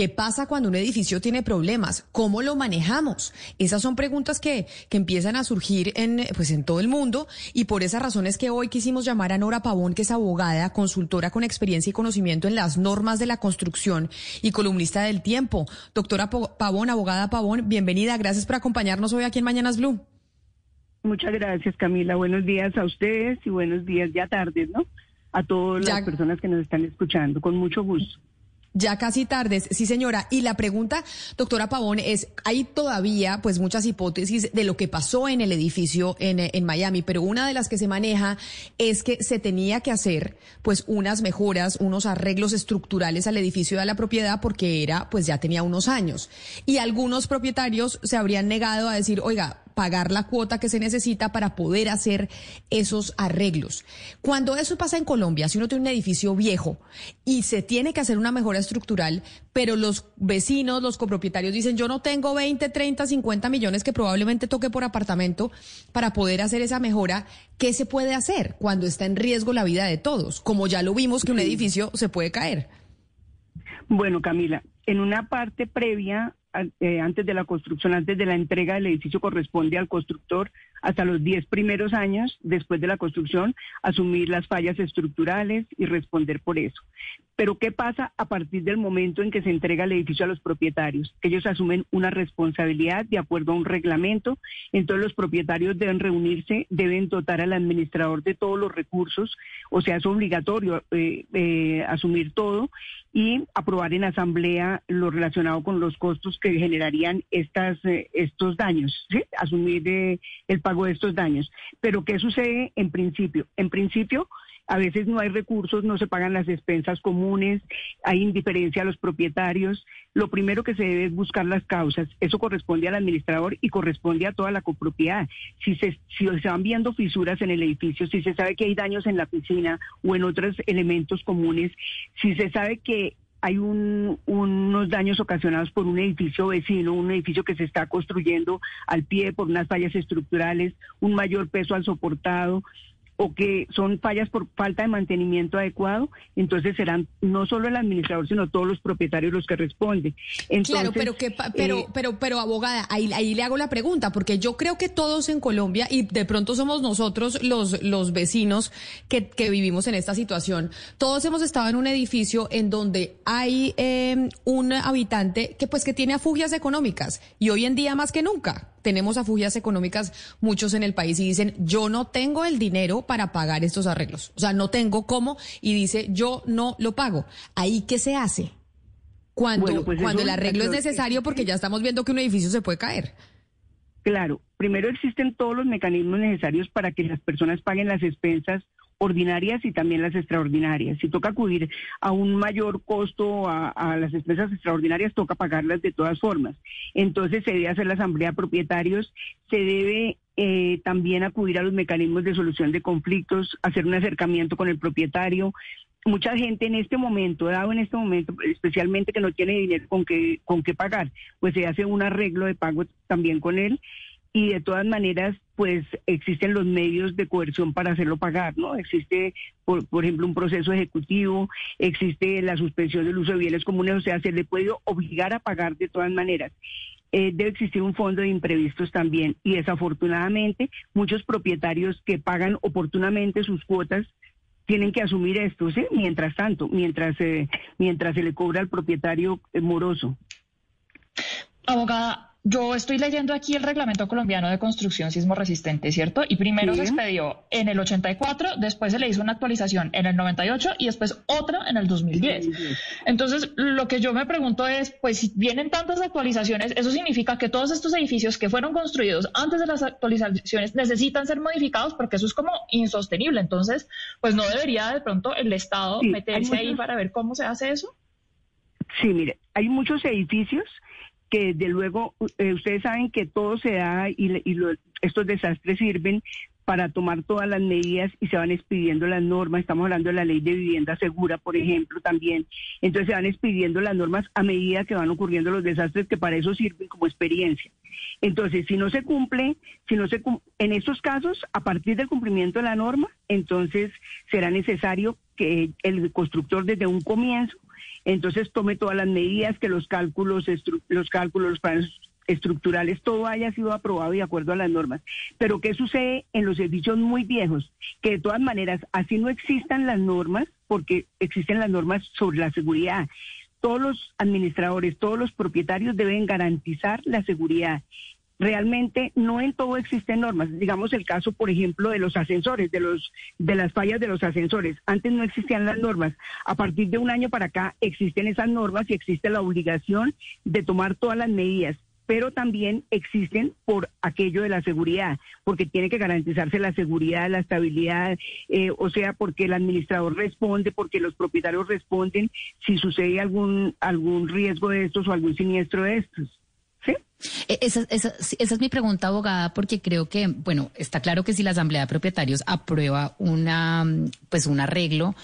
¿Qué pasa cuando un edificio tiene problemas? ¿Cómo lo manejamos? Esas son preguntas que, que empiezan a surgir en, pues en todo el mundo y por esas razones que hoy quisimos llamar a Nora Pavón, que es abogada, consultora con experiencia y conocimiento en las normas de la construcción y columnista del tiempo. Doctora Pavón, abogada Pavón, bienvenida. Gracias por acompañarnos hoy aquí en Mañanas Blue. Muchas gracias, Camila. Buenos días a ustedes y buenos días ya tardes, ¿no? A todas las personas que nos están escuchando. Con mucho gusto. Ya casi tardes, sí señora. Y la pregunta, doctora Pavón, es, hay todavía pues muchas hipótesis de lo que pasó en el edificio en, en, Miami, pero una de las que se maneja es que se tenía que hacer pues unas mejoras, unos arreglos estructurales al edificio de la propiedad porque era pues ya tenía unos años. Y algunos propietarios se habrían negado a decir, oiga, pagar la cuota que se necesita para poder hacer esos arreglos. Cuando eso pasa en Colombia, si uno tiene un edificio viejo y se tiene que hacer una mejora estructural, pero los vecinos, los copropietarios dicen, yo no tengo 20, 30, 50 millones que probablemente toque por apartamento para poder hacer esa mejora, ¿qué se puede hacer cuando está en riesgo la vida de todos? Como ya lo vimos que un edificio se puede caer. Bueno, Camila, en una parte previa eh, antes de la construcción, antes de la entrega del edificio, corresponde al constructor hasta los 10 primeros años después de la construcción asumir las fallas estructurales y responder por eso. Pero ¿qué pasa a partir del momento en que se entrega el edificio a los propietarios? Ellos asumen una responsabilidad de acuerdo a un reglamento, entonces los propietarios deben reunirse, deben dotar al administrador de todos los recursos, o sea, es obligatorio eh, eh, asumir todo y aprobar en asamblea lo relacionado con los costos que generarían estas, eh, estos daños, asumir el pago estos daños. Pero ¿qué sucede en principio? En principio, a veces no hay recursos, no se pagan las expensas comunes, hay indiferencia a los propietarios. Lo primero que se debe es buscar las causas. Eso corresponde al administrador y corresponde a toda la copropiedad. Si se, si se viendo fisuras en el edificio, si se sabe que hay daños en la piscina o en otros elementos comunes, si se sabe que hay unos daños ocasionados por un edificio vecino, un edificio que se está construyendo al pie por unas fallas estructurales, un mayor peso al soportado o que son fallas por falta de mantenimiento adecuado, entonces serán no solo el administrador, sino todos los propietarios los que responden. claro, pero que pero eh, pero pero abogada, ahí ahí le hago la pregunta, porque yo creo que todos en Colombia y de pronto somos nosotros los los vecinos que, que vivimos en esta situación. Todos hemos estado en un edificio en donde hay eh, un habitante que pues que tiene afugias económicas y hoy en día más que nunca tenemos afugias económicas muchos en el país y dicen, yo no tengo el dinero para pagar estos arreglos. O sea, no tengo cómo y dice, yo no lo pago. ¿Ahí qué se hace? Cuando, pues cuando el arreglo es necesario porque ya estamos viendo que un edificio se puede caer. Claro, primero existen todos los mecanismos necesarios para que las personas paguen las expensas ordinarias y también las extraordinarias. Si toca acudir a un mayor costo a, las expensas extraordinarias, toca pagarlas de todas formas. Entonces se debe hacer la asamblea de propietarios, se debe eh, también acudir a los mecanismos de solución de conflictos, hacer un acercamiento con el propietario. Mucha gente en este momento, dado en este momento, especialmente que no tiene dinero con que, con qué pagar, pues se hace un arreglo de pago también con él y de todas maneras pues existen los medios de coerción para hacerlo pagar, ¿no? Existe, por, ejemplo, un proceso ejecutivo, existe la suspensión del uso de bienes comunes, o sea, se le puede obligar a pagar de todas maneras. Eh, debe existir un fondo de imprevistos también y desafortunadamente muchos propietarios que pagan oportunamente sus cuotas tienen que asumir esto, ¿sí? Mientras tanto, mientras, eh, mientras se le cobra al propietario eh, moroso. Abogada, yo estoy leyendo aquí el reglamento colombiano de construcción sismo resistente, ¿cierto? Y primero se expedió en el 84, después se le hizo una actualización en el 98 y después otra en el 2010. Entonces, lo que yo me pregunto es, pues si vienen tantas actualizaciones, eso significa que todos estos edificios que fueron construidos antes de las actualizaciones necesitan ser modificados porque eso es como insostenible. Entonces, pues no debería de pronto el Estado meterse ahí para ver cómo se hace eso. Sí, mire, hay muchos edificios que de luego eh, ustedes saben que todo se da y, estos desastres sirven para tomar todas las medidas y se van expidiendo las normas. Estamos hablando de la ley de vivienda segura, por ejemplo, también. Entonces se van expidiendo las normas a medida que van ocurriendo los desastres que para eso sirven como experiencia. Entonces, si no se cumple, si no se en estos casos, a partir del cumplimiento de la norma, entonces será necesario que el constructor desde un comienzo entonces tome todas las medidas, que los cálculos, los cálculos, los planes estructurales, todo haya sido aprobado de acuerdo a las normas. Pero ¿qué sucede en los edificios muy viejos? Que de todas maneras, así no existan las normas, porque existen las normas sobre la seguridad. Todos los administradores, todos los propietarios deben garantizar la seguridad realmente no en todo existen normas. Digamos el caso, por ejemplo, de los ascensores, de los de las fallas de los ascensores. Antes no existían las normas. A partir de un año para acá existen esas normas y existe la obligación de tomar todas las medidas pero también existen por aquello de la seguridad, porque tiene que garantizarse la seguridad, la estabilidad, eh, o sea, porque el administrador responde, porque los propietarios responden si sucede algún, algún riesgo de estos o algún siniestro de estos. E, esa, esa, esa, es mi pregunta, abogada, porque creo que, bueno, está claro que si la Asamblea de Propietarios aprueba una, pues un arreglo,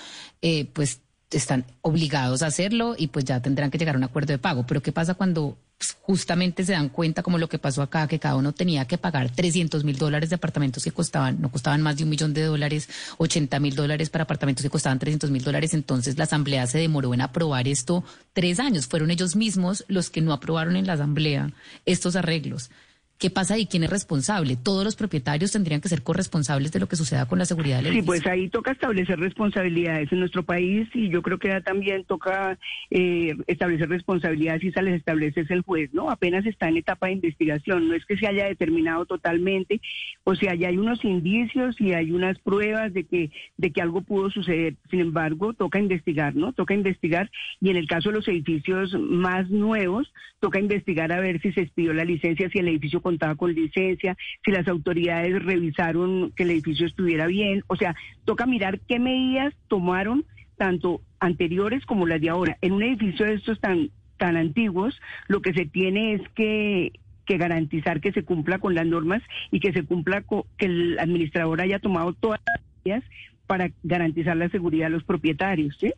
eh, pues están obligados a hacerlo y pues ya tendrán que llegar a un acuerdo de pago. Pero ¿qué pasa cuando justamente se dan cuenta, como lo que pasó acá, que cada uno tenía que pagar 300 mil dólares de apartamentos que costaban, no costaban más de un millón de dólares, 80 mil dólares para apartamentos que costaban 300 mil dólares. Entonces la Asamblea se demoró en aprobar esto tres años. Fueron ellos mismos los que no aprobaron en la Asamblea estos arreglos. ¿Qué pasa ahí? ¿Quién es responsable? ¿Todos los propietarios tendrían que ser corresponsables de lo que suceda con la seguridad del Sí, pues ahí toca establecer responsabilidades en nuestro país y yo creo que también toca eh, establecer responsabilidades y se les establece es el juez, ¿no? Apenas está en etapa de investigación, no es que se haya determinado totalmente, o sea, ya hay unos indicios y hay unas pruebas de que, de que algo pudo suceder. Sin embargo, toca investigar, ¿no? Toca investigar y en el caso de los edificios más nuevos, toca investigar a ver si se expidió la licencia, si el edificio contaba con licencia, si las autoridades revisaron que el edificio estuviera bien, o sea, toca mirar qué medidas tomaron tanto anteriores como las de ahora. En un edificio de estos tan tan antiguos, lo que se tiene es que que garantizar que se cumpla con las normas y que se cumpla con que el administrador haya tomado todas las medidas para garantizar la seguridad de los propietarios, ¿sí?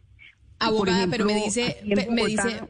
Abogada, pero me dice, me dice,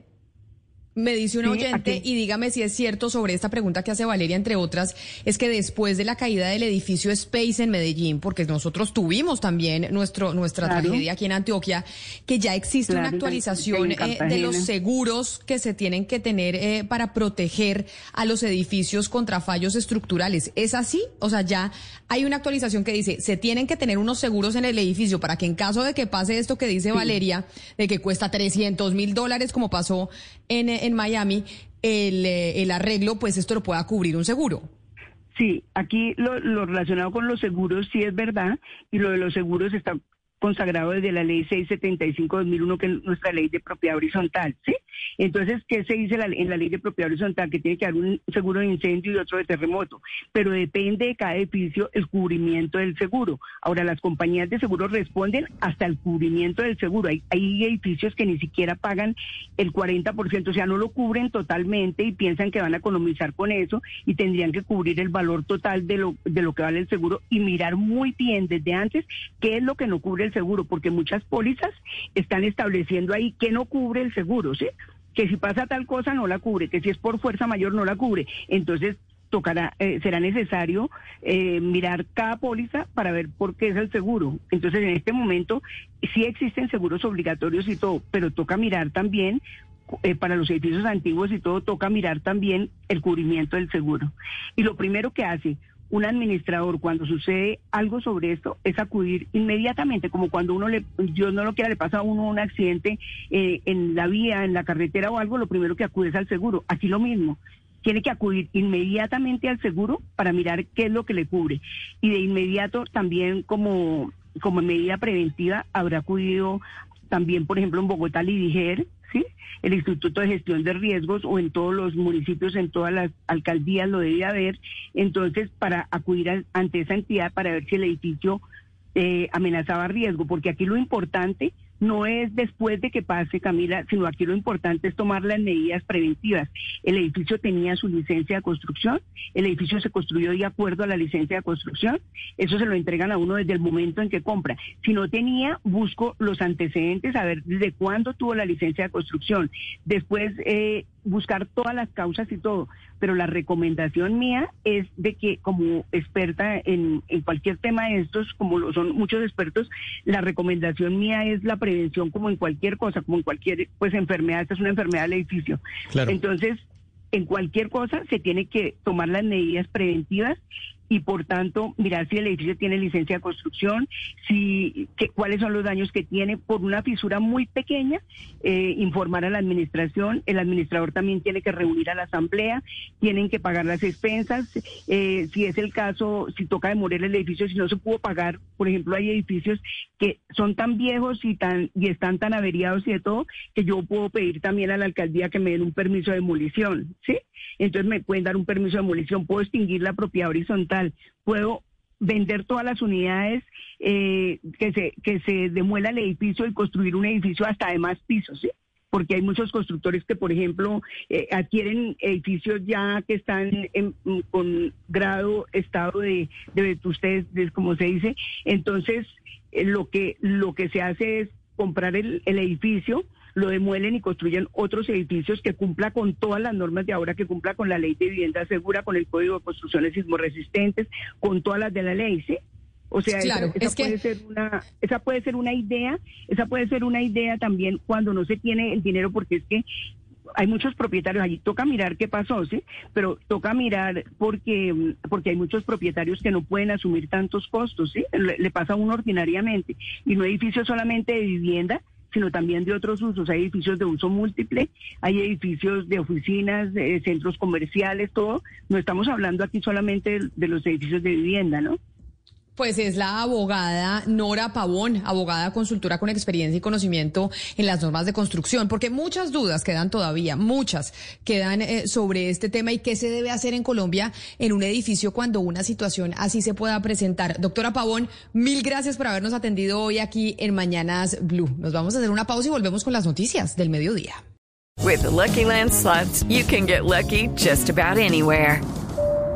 me dice un oyente, y dígame si es cierto sobre esta pregunta que hace Valeria, entre otras, es que después de la caída del edificio Space en Medellín, porque nosotros tuvimos también nuestro, nuestra tragedia aquí en Antioquia, que ya existe una actualización eh, de los seguros que se tienen que tener eh, para proteger a los edificios contra fallos estructurales. ¿Es así? O sea, ya hay una actualización que dice, se tienen que tener unos seguros en el edificio para que en caso de que pase esto que dice Valeria, de que cuesta 300 mil dólares como pasó en en Miami, el, eh, el arreglo, pues esto lo pueda cubrir un seguro. Sí, aquí lo, lo, relacionado con los seguros sí es verdad y lo de los seguros está consagrado desde la ley 675-2001, que es nuestra ley de propiedad horizontal, ¿sí? Entonces, ¿qué se dice en la ley de propiedad horizontal? Que tiene que haber un seguro de incendio y otro de terremoto, pero depende de cada edificio el cubrimiento del seguro. Ahora, las compañías de seguro responden hasta el cubrimiento del seguro. Hay, hay edificios que ni siquiera pagan el 40%, o sea, no lo cubren totalmente y piensan que van a economizar con eso y tendrían que cubrir el valor total de lo, de lo que vale el seguro y mirar muy bien desde antes qué es lo que no cubre el seguro, porque muchas pólizas están estableciendo ahí que no cubre el seguro, ¿sí? Que si pasa tal cosa no la cubre, que si es por fuerza mayor no la cubre. Entonces, tocará, eh, será necesario eh, mirar cada póliza para ver por qué es el seguro. Entonces, en este momento sí existen seguros obligatorios y todo, pero toca mirar también eh, para los edificios antiguos y todo, toca mirar también el cubrimiento del seguro. Y lo primero que hace un administrador cuando sucede algo sobre esto es acudir inmediatamente, como cuando uno le, Dios no lo quiera, le pasa a uno un accidente eh, en la vía, en la carretera o algo, lo primero que acude es al seguro. Aquí lo mismo. Tiene que acudir inmediatamente al seguro para mirar qué es lo que le cubre. Y de inmediato también como, como medida preventiva habrá acudido también, por ejemplo, en Bogotá, Lidiger, ¿sí? El Instituto de Gestión de Riesgos o en todos los municipios, en todas las alcaldías lo debe haber. Entonces, para acudir ante esa entidad para ver si el edificio eh, amenazaba riesgo, porque aquí lo importante no es después de que pase, Camila, sino aquí lo importante es tomar las medidas preventivas. El edificio tenía su licencia de construcción, el edificio se construyó de acuerdo a la licencia de construcción, eso se lo entregan a uno desde el momento en que compra. Si no tenía, busco los antecedentes, a ver desde cuándo tuvo la licencia de construcción. Después, eh, buscar todas las causas y todo, pero la recomendación mía es de que como experta en, en, cualquier tema de estos, como lo son muchos expertos, la recomendación mía es la prevención como en cualquier cosa, como en cualquier pues enfermedad, esta es una enfermedad del edificio. Entonces, en cualquier cosa se tiene que tomar las medidas preventivas y por tanto mirar si el edificio tiene licencia de construcción, si que, cuáles son los daños que tiene por una fisura muy pequeña, eh, informar a la administración, el administrador también tiene que reunir a la asamblea, tienen que pagar las expensas, eh, si es el caso, si toca demoler el edificio, si no se pudo pagar, por ejemplo, hay edificios que son tan viejos y tan y están tan averiados y de todo que yo puedo pedir también a la alcaldía que me den un permiso de demolición, ¿sí? Entonces me pueden dar un permiso de demolición, puedo extinguir la propiedad horizontal, puedo vender todas las unidades eh, que se que se demuela el edificio y construir un edificio hasta de más pisos, ¿sí? porque hay muchos constructores que, por ejemplo, eh, adquieren edificios ya que están con grado, estado de, de como se dice. Entonces, eh, lo que lo que se hace es comprar el, el edificio, lo demuelen y construyen otros edificios que cumpla con todas las normas de ahora, que cumpla con la ley de vivienda segura, con el código de construcciones sismoresistentes, con todas las de la ley, ¿sí? O sea, esa, puede ser una, esa puede ser una idea, esa puede ser una idea también cuando no se tiene el dinero, porque es que hay muchos propietarios allí, toca mirar qué pasó, ¿sí? Pero toca mirar porque, porque hay muchos propietarios que no pueden asumir tantos costos, ¿sí? Le, le pasa a uno ordinariamente. Y no edificios solamente de vivienda, sino también de otros usos. Hay edificios de uso múltiple, hay edificios de oficinas, de centros comerciales, todo. No estamos hablando aquí solamente de, los edificios de vivienda, ¿no? Pues es la abogada Nora Pavón, abogada consultora con experiencia y conocimiento en las normas de construcción, porque muchas dudas quedan todavía, muchas quedan eh, sobre este tema y qué se debe hacer en Colombia en un edificio cuando una situación así se pueda presentar. Doctora Pavón, mil gracias por habernos atendido hoy aquí en Mañanas Blue. Nos vamos a hacer una pausa y volvemos con las noticias del mediodía. With Lucky Land you can get lucky just about anywhere.